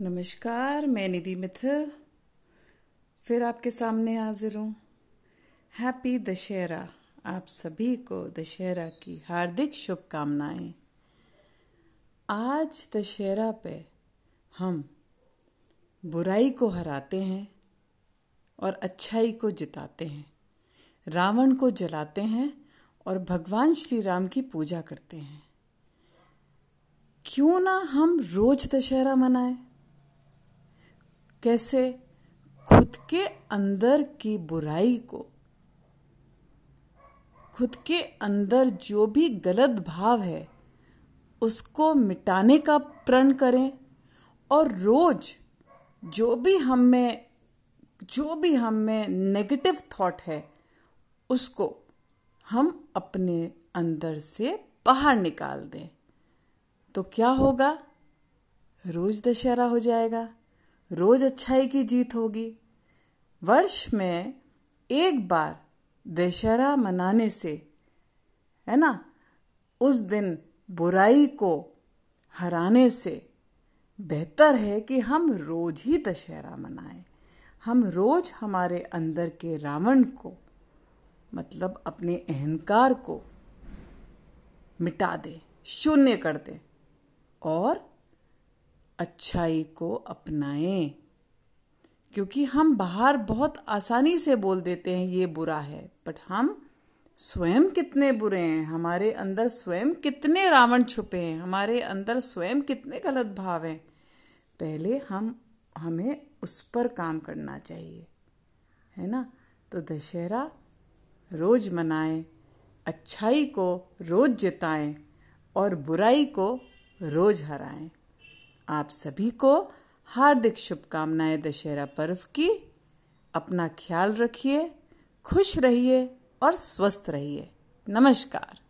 नमस्कार, मैं निधि मिथिल फिर आपके सामने हाजिर हूँ। हैप्पी दशहरा। आप सभी को दशहरा की हार्दिक शुभकामनाएँ। आज दशहरा पे हम बुराई को हराते हैं और अच्छाई को जिताते हैं, रावण को जलाते हैं और भगवान श्री राम की पूजा करते हैं। क्यों ना हम रोज दशहरा मनाएँ? कैसे खुद के अंदर की बुराई को, खुद के अंदर जो भी गलत भाव है, उसको मिटाने का प्रण करें और रोज जो भी हम में, जो भी हम में नेगेटिव थॉट है, उसको हम अपने अंदर से बाहर निकाल दें। तो क्या होगा? रोज दशहरा हो जाएगा। रोज अच्छाई की जीत होगी। वर्ष में एक बार दशहरा मनाने से, है ना, उस दिन बुराई को हराने से बेहतर है कि हम रोज ही दशहरा मनाएँ। हम रोज हमारे अंदर के रावण को मतलब अपने अहंकार को मिटा दें, शून्य कर दें और अच्छाई को अपनाएँ। क्योंकि हम बाहर बहुत आसानी से बोल देते हैं, ये बुरा है। बट हम स्वयं कितने बुरे हैं? हमारे अंदर स्वयं कितने रावण छुपे हैं? हमारे अंदर स्वयं कितने गलत भाव हैं? पहले हम, हमें उस पर काम करना चाहिए। है ना? तो दशहरा, रोज मनाएँ। अच्छाई को रोज जिताएँ और बुराई को रोज हराएँ। आप सभी को हार्दिक शुभकामनाएँ दशहरा पर्व की। अपना ख्याल रखिए, खुश रहिए और स्वस्थ रहिए। नमस्कार।